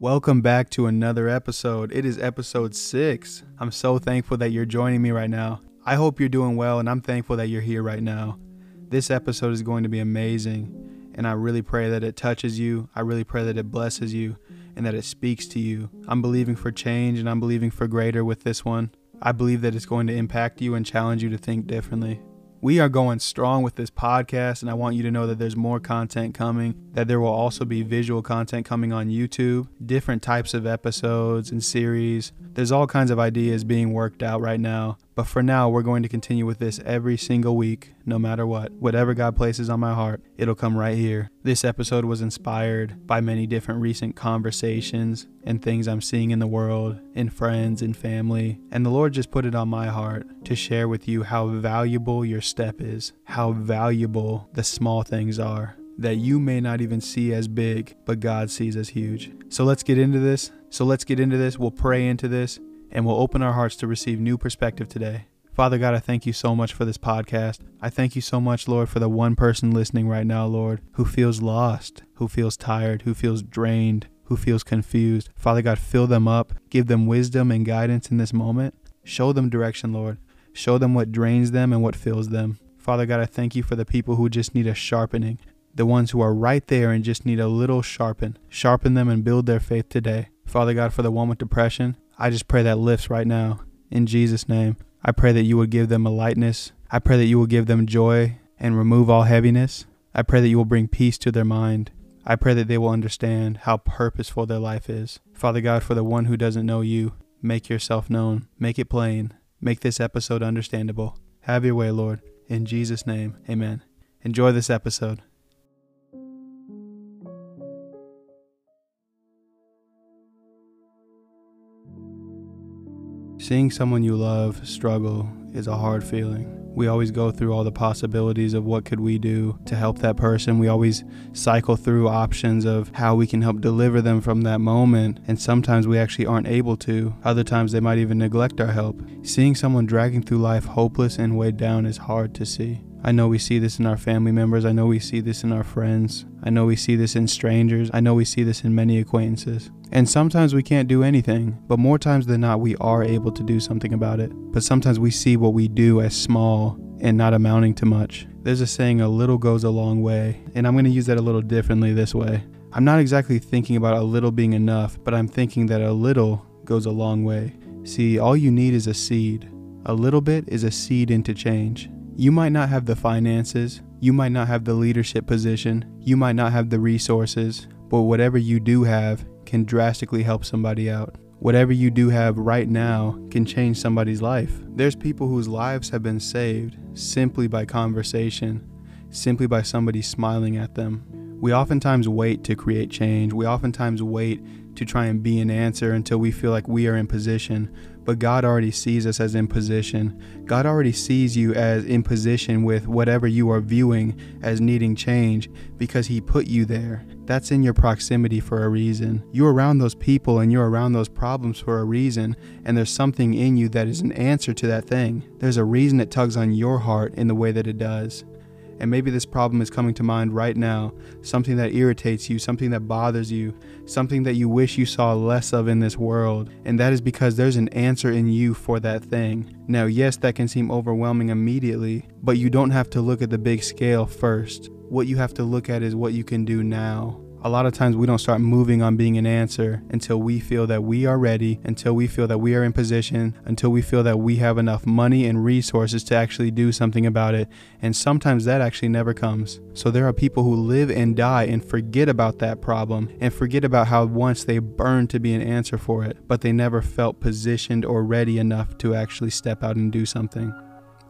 Welcome back to another episode. It is episode six. I'm so thankful that you're joining me right now. I hope you're doing well, and I'm thankful that you're here right now. This episode is going to be amazing, and I really pray that it touches you. I really pray that it blesses you and that it speaks to you. I'm believing for change and I'm believing for greater with this one. I believe that it's going to impact you and challenge you to think differently. We are going strong with this podcast, and I want you to know that there's more content coming, that there will also be visual content coming on YouTube, different types of episodes and series. There's all kinds of ideas being worked out right now, but for now, we're going to continue with this every single week, no matter what. Whatever God places on my heart, it'll come right here. This episode was inspired by many different recent conversations and things I'm seeing in the world, in friends and family, and the Lord just put it on my heart to share with you how valuable your step is, how valuable the small things are that you may not even see as big, but God sees as huge. So let's get into this. So let's get into this. We'll pray into this and we'll open our hearts to receive new perspective today. Father God, I thank you so much for this podcast. I thank you so much, Lord, for the one person listening right now, Lord, who feels lost, who feels tired, who feels drained, who feels confused. Father God, fill them up, give them wisdom and guidance in this moment. Show them direction, Lord. Show them what drains them and what fills them. Father God, I thank you for the people who just need a sharpening, the ones who are right there and just need a little sharpen. Sharpen them and build their faith today. Father God, for the one with depression, I just pray that lifts right now. In Jesus' name, I pray that you would give them a lightness. I pray that you will give them joy and remove all heaviness. I pray that you will bring peace to their mind. I pray that they will understand how purposeful their life is. Father God, for the one who doesn't know you, make yourself known. Make it plain. Make this episode understandable. Have your way, Lord. In Jesus' name, amen. Enjoy this episode. Seeing someone you love struggle is a hard feeling. We always go through all the possibilities of what could we do to help that person. We always cycle through options of how we can help deliver them from that moment, and sometimes we actually aren't able to. Other times they might even neglect our help. Seeing someone dragging through life hopeless and weighed down is hard to see. I know we see this in our family members. I know we see this in our friends. I know we see this in strangers. I know we see this in many acquaintances. And sometimes we can't do anything, but more times than not, we are able to do something about it. But sometimes we see what we do as small and not amounting to much. There's a saying, a little goes a long way, and I'm going to use that a little differently this way. I'm not exactly thinking about a little being enough, but I'm thinking that a little goes a long way. See, all you need is a seed. A little bit is a seed into change. You might not have the finances, you might not have the leadership position, you might not have the resources, but whatever you do have can drastically help somebody out. Whatever you do have right now can change somebody's life. There's people whose lives have been saved simply by conversation, simply by somebody smiling at them. We oftentimes wait to create change. We oftentimes wait to try and be an answer until we feel like we are in position but God already sees us as in position. God already sees you as in position with whatever you are viewing as needing change because He put you there. That's in your proximity for a reason. You're around those people and you're around those problems for a reason, and there's something in you that is an answer to that thing. There's a reason it tugs on your heart in the way that it does. And maybe this problem is coming to mind right now something that irritates you, something that bothers you, something that you wish you saw less of in this world. And that is because there's an answer in you for that thing. Now, yes, that can seem overwhelming immediately, but you don't have to look at the big scale first. What you have to look at is what you can do now a lot of times we don't start moving on being an answer until we feel that we are ready, until we feel that we are in position, until we feel that we have enough money and resources to actually do something about it. And sometimes that actually never comes. So there are people who live and die and forget about that problem and forget about how once they burned to be an answer for it, but they never felt positioned or ready enough to actually step out and do something.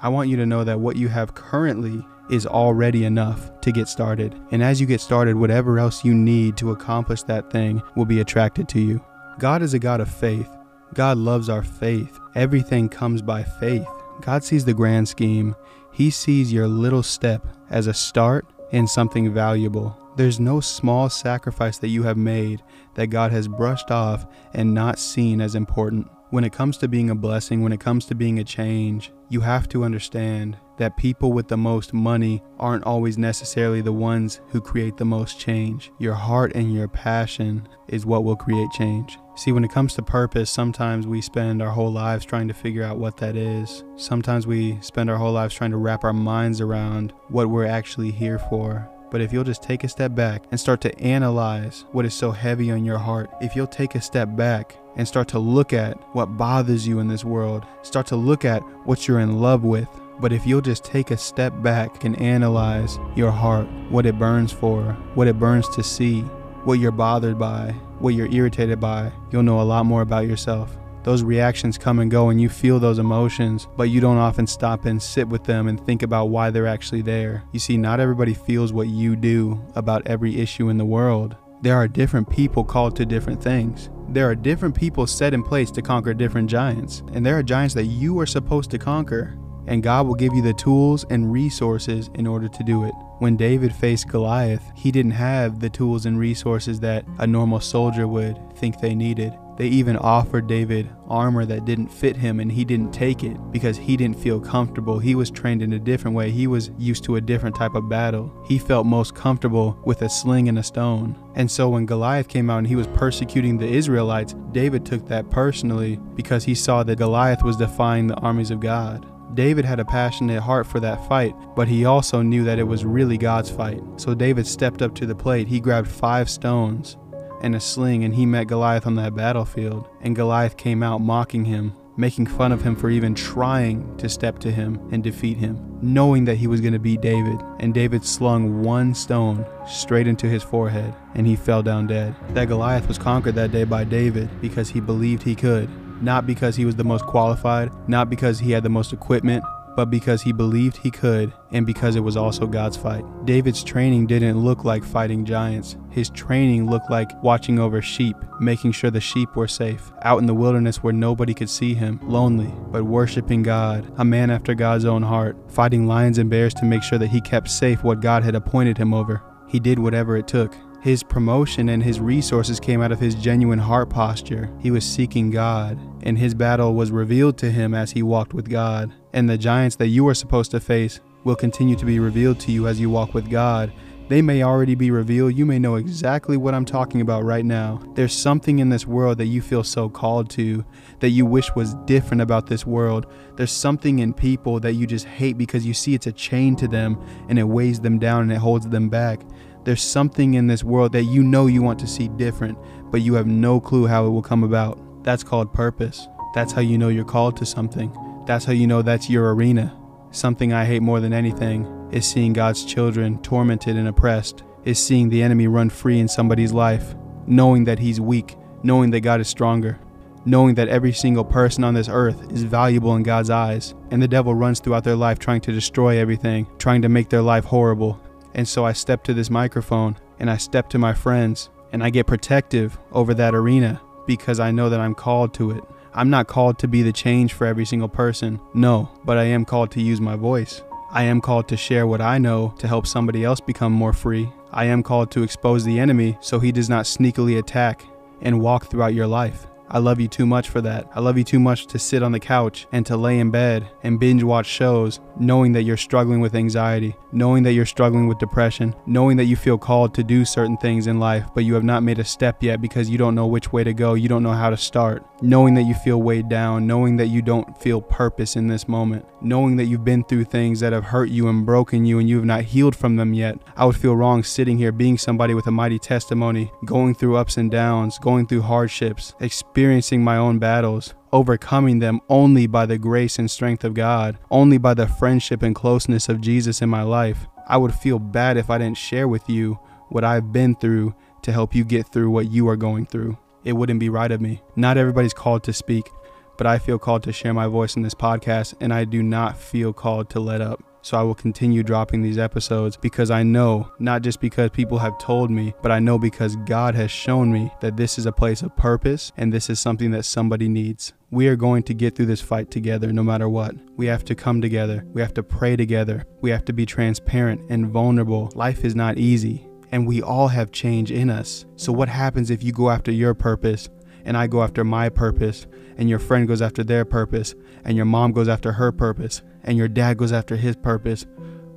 I want you to know that what you have currently is already enough to get started. And as you get started, whatever else you need to accomplish that thing will be attracted to you. God is a God of faith. God loves our faith. Everything comes by faith. God sees the grand scheme. He sees your little step as a start in something valuable. There's no small sacrifice that you have made that God has brushed off and not seen as important. When it comes to being a blessing, when it comes to being a change, you have to understand that people with the most money aren't always necessarily the ones who create the most change. Your heart and your passion is what will create change. See, when it comes to purpose, sometimes we spend our whole lives trying to figure out what that is. Sometimes we spend our whole lives trying to wrap our minds around what we're actually here for. But if you'll just take a step back and start to analyze what is so heavy on your heart, if you'll take a step back and start to look at what bothers you in this world, start to look at what you're in love with, but if you'll just take a step back and analyze your heart, what it burns for, what it burns to see, what you're bothered by, what you're irritated by, you'll know a lot more about yourself. Those reactions come and go, and you feel those emotions, but you don't often stop and sit with them and think about why they're actually there. You see, not everybody feels what you do about every issue in the world. There are different people called to different things. There are different people set in place to conquer different giants, and there are giants that you are supposed to conquer and God will give you the tools and resources in order to do it. When David faced Goliath, he didn't have the tools and resources that a normal soldier would think they needed. They even offered David armor that didn't fit him and he didn't take it because he didn't feel comfortable. He was trained in a different way. He was used to a different type of battle. He felt most comfortable with a sling and a stone. And so when Goliath came out and he was persecuting the Israelites, David took that personally because he saw that Goliath was defying the armies of God. David had a passionate heart for that fight, but he also knew that it was really God's fight. So David stepped up to the plate. He grabbed five stones and a sling and he met Goliath on that battlefield. And Goliath came out mocking him, making fun of him for even trying to step to him and defeat him, knowing that he was going to beat David. And David slung one stone straight into his forehead and he fell down dead. That Goliath was conquered that day by David because he believed he could not because he was the most qualified, not because he had the most equipment, but because he believed he could and because it was also God's fight. David's training didn't look like fighting giants. His training looked like watching over sheep, making sure the sheep were safe, out in the wilderness where nobody could see him, lonely, but worshiping God, a man after God's own heart, fighting lions and bears to make sure that he kept safe what God had appointed him over. He did whatever it took. His promotion and his resources came out of his genuine heart posture. He was seeking God, and his battle was revealed to him as he walked with God. And the giants that you are supposed to face will continue to be revealed to you as you walk with God. They may already be revealed. You may know exactly what I'm talking about right now. There's something in this world that you feel so called to, that you wish was different about this world. There's something in people that you just hate because you see it's a chain to them and it weighs them down and it holds them back. There's something in this world that you know you want to see different, but you have no clue how it will come about. That's called purpose. That's how you know you're called to something. That's how you know that's your arena. Something I hate more than anything is seeing God's children tormented and oppressed, is seeing the enemy run free in somebody's life, knowing that he's weak, knowing that God is stronger, knowing that every single person on this earth is valuable in God's eyes, and the devil runs throughout their life trying to destroy everything, trying to make their life horrible, and so I step to this microphone and I step to my friends and I get protective over that arena because I know that I'm called to it. I'm not called to be the change for every single person, no, but I am called to use my voice. I am called to share what I know to help somebody else become more free. I am called to expose the enemy so he does not sneakily attack and walk throughout your life. I love you too much for that. I love you too much to sit on the couch and to lay in bed and binge watch shows knowing that you're struggling with anxiety, knowing that you're struggling with depression, knowing that you feel called to do certain things in life, but you have not made a step yet because you don't know which way to go, you don't know how to start, knowing that you feel weighed down, knowing that you don't feel purpose in this moment, knowing that you've been through things that have hurt you and broken you and you have not healed from them yet. I would feel wrong sitting here being somebody with a mighty testimony, going through ups and downs, going through hardships, experiencing my own battles overcoming them only by the grace and strength of God, only by the friendship and closeness of Jesus in my life. I would feel bad if I didn't share with you what I've been through to help you get through what you are going through. It wouldn't be right of me. Not everybody's called to speak, but I feel called to share my voice in this podcast, and I do not feel called to let up. So I will continue dropping these episodes because I know, not just because people have told me, but I know because God has shown me that this is a place of purpose and this is something that somebody needs. We are going to get through this fight together no matter what. We have to come together. We have to pray together. We have to be transparent and vulnerable. Life is not easy, and we all have change in us. So, what happens if you go after your purpose and I go after my purpose, and your friend goes after their purpose, and your mom goes after her purpose, and your dad goes after his purpose,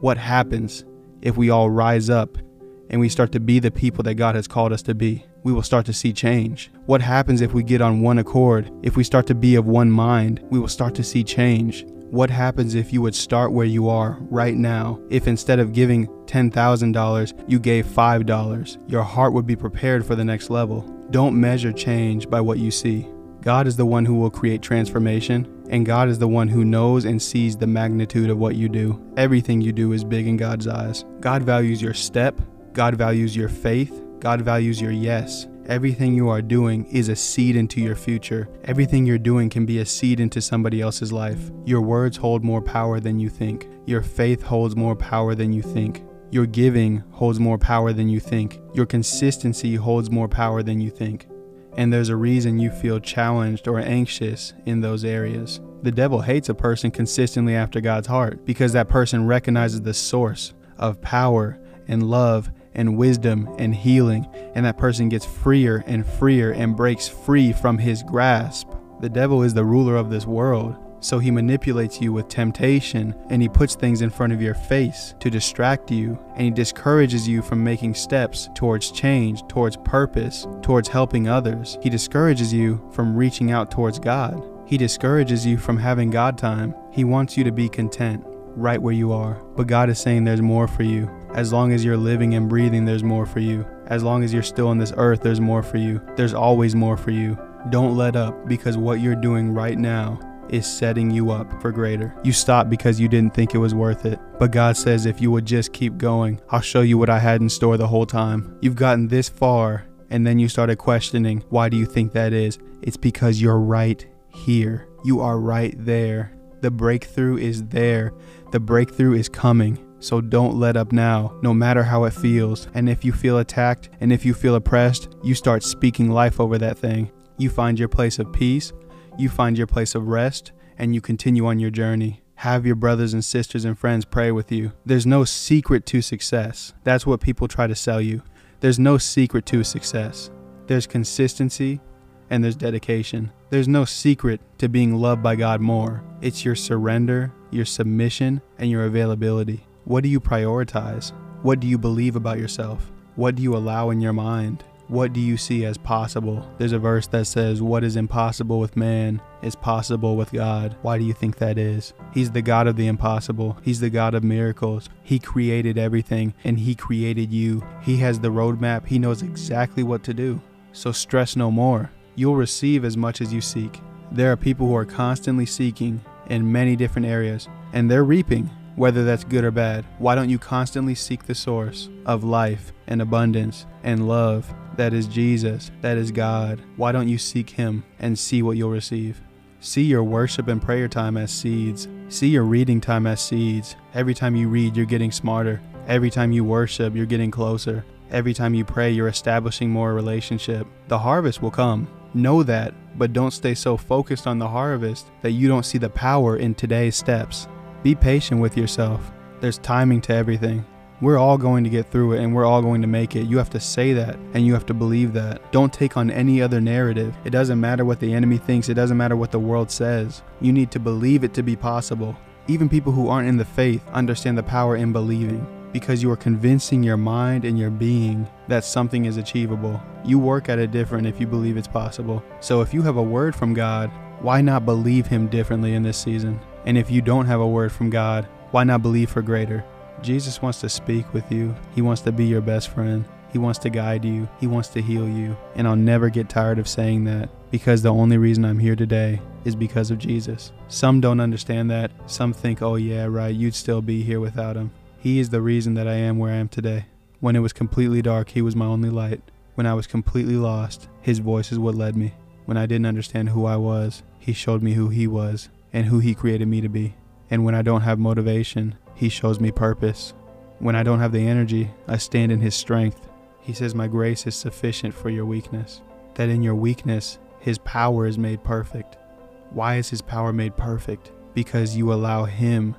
what happens if we all rise up and we start to be the people that God has called us to be? We will start to see change. What happens if we get on one accord? If we start to be of one mind, we will start to see change. What happens if you would start where you are right now? If instead of giving $10,000, you gave $5, your heart would be prepared for the next level. Don't measure change by what you see. God is the one who will create transformation, and God is the one who knows and sees the magnitude of what you do. Everything you do is big in God's eyes. God values your step, God values your faith, God values your yes. Everything you are doing is a seed into your future. Everything you're doing can be a seed into somebody else's life. Your words hold more power than you think. Your faith holds more power than you think. Your giving holds more power than you think. Your consistency holds more power than you think. And there's a reason you feel challenged or anxious in those areas. The devil hates a person consistently after God's heart because that person recognizes the source of power and love and wisdom and healing, and that person gets freer and freer and breaks free from his grasp. The devil is the ruler of this world, so he manipulates you with temptation and he puts things in front of your face to distract you and he discourages you from making steps towards change, towards purpose, towards helping others. He discourages you from reaching out towards God. He discourages you from having God time. He wants you to be content right where you are. But God is saying there's more for you. As long as you're living and breathing, there's more for you. As long as you're still on this earth, there's more for you. There's always more for you. Don't let up because what you're doing right now is setting you up for greater. You stopped because you didn't think it was worth it. But God says if you would just keep going, I'll show you what I had in store the whole time. You've gotten this far and then you started questioning, why do you think that is? It's because you're right here. You are right there. The breakthrough is there. The breakthrough is coming. So don't let up now, no matter how it feels. And if you feel attacked and if you feel oppressed, you start speaking life over that thing. You find your place of peace, you find your place of rest, and you continue on your journey. Have your brothers and sisters and friends pray with you. There's no secret to success. That's what people try to sell you. There's no secret to success. There's consistency and there's dedication. There's no secret to being loved by God more. It's your surrender, your submission, and your availability. What do you prioritize? What do you believe about yourself? What do you allow in your mind? What do you see as possible? There's a verse that says, What is impossible with man is possible with God. Why do you think that is? He's the God of the impossible. He's the God of miracles. He created everything and He created you. He has the roadmap. He knows exactly what to do. So stress no more. You'll receive as much as you seek. There are people who are constantly seeking in many different areas, and they're reaping, whether that's good or bad. Why don't you constantly seek the source of life and abundance and love that is Jesus, that is God? Why don't you seek Him and see what you'll receive? See your worship and prayer time as seeds. See your reading time as seeds. Every time you read, you're getting smarter. Every time you worship, you're getting closer. Every time you pray, you're establishing more relationship. The harvest will come. Know that, but don't stay so focused on the harvest that you don't see the power in today's steps. Be patient with yourself. There's timing to everything. We're all going to get through it and we're all going to make it. You have to say that and you have to believe that. Don't take on any other narrative. It doesn't matter what the enemy thinks, it doesn't matter what the world says. You need to believe it to be possible. Even people who aren't in the faith understand the power in believing because you are convincing your mind and your being that something is achievable. You work at it different if you believe it's possible. So if you have a word from God, why not believe Him differently in this season? And if you don't have a word from God, why not believe for greater? Jesus wants to speak with you, He wants to be your best friend. He wants to guide you. He wants to heal you. And I'll never get tired of saying that because the only reason I'm here today is because of Jesus. Some don't understand that. Some think, oh, yeah, right, you'd still be here without him. He is the reason that I am where I am today. When it was completely dark, He was my only light. When I was completely lost, His voice is what led me. When I didn't understand who I was, He showed me who He was and who He created me to be. And when I don't have motivation, He shows me purpose. When I don't have the energy, I stand in His strength. He says, My grace is sufficient for your weakness. That in your weakness, His power is made perfect. Why is His power made perfect? Because you allow Him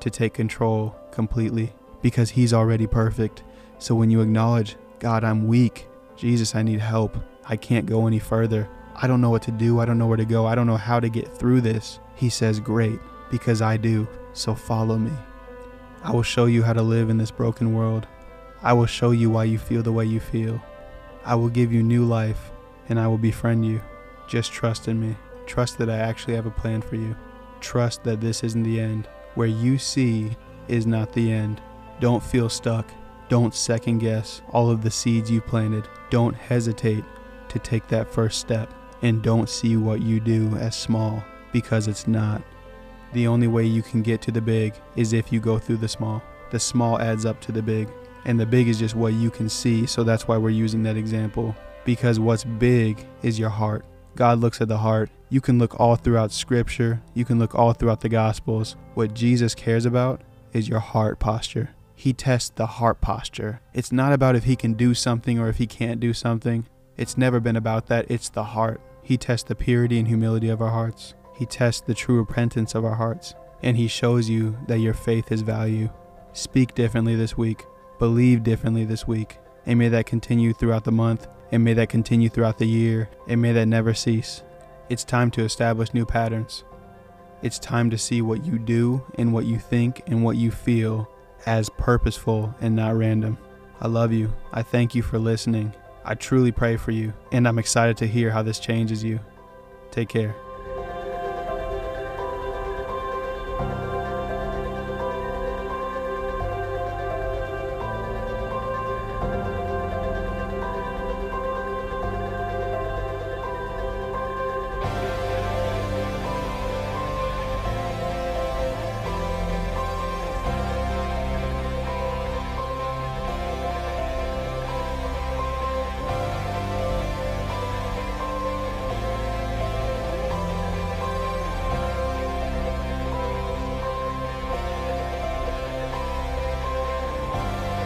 to take control completely because He's already perfect. So when you acknowledge, God, I'm weak, Jesus, I need help, I can't go any further, I don't know what to do. I don't know where to go. I don't know how to get through this. He says, Great, because I do. So follow me. I will show you how to live in this broken world. I will show you why you feel the way you feel. I will give you new life and I will befriend you. Just trust in me. Trust that I actually have a plan for you. Trust that this isn't the end. Where you see is not the end. Don't feel stuck. Don't second guess all of the seeds you planted. Don't hesitate to take that first step. And don't see what you do as small because it's not. The only way you can get to the big is if you go through the small. The small adds up to the big, and the big is just what you can see, so that's why we're using that example. Because what's big is your heart. God looks at the heart. You can look all throughout Scripture, you can look all throughout the Gospels. What Jesus cares about is your heart posture. He tests the heart posture. It's not about if he can do something or if he can't do something. It's never been about that. It's the heart. He tests the purity and humility of our hearts. He tests the true repentance of our hearts, and He shows you that your faith has value. Speak differently this week, believe differently this week, and may that continue throughout the month, and may that continue throughout the year, and may that never cease. It's time to establish new patterns. It's time to see what you do and what you think and what you feel as purposeful and not random. I love you. I thank you for listening. I truly pray for you, and I'm excited to hear how this changes you. Take care.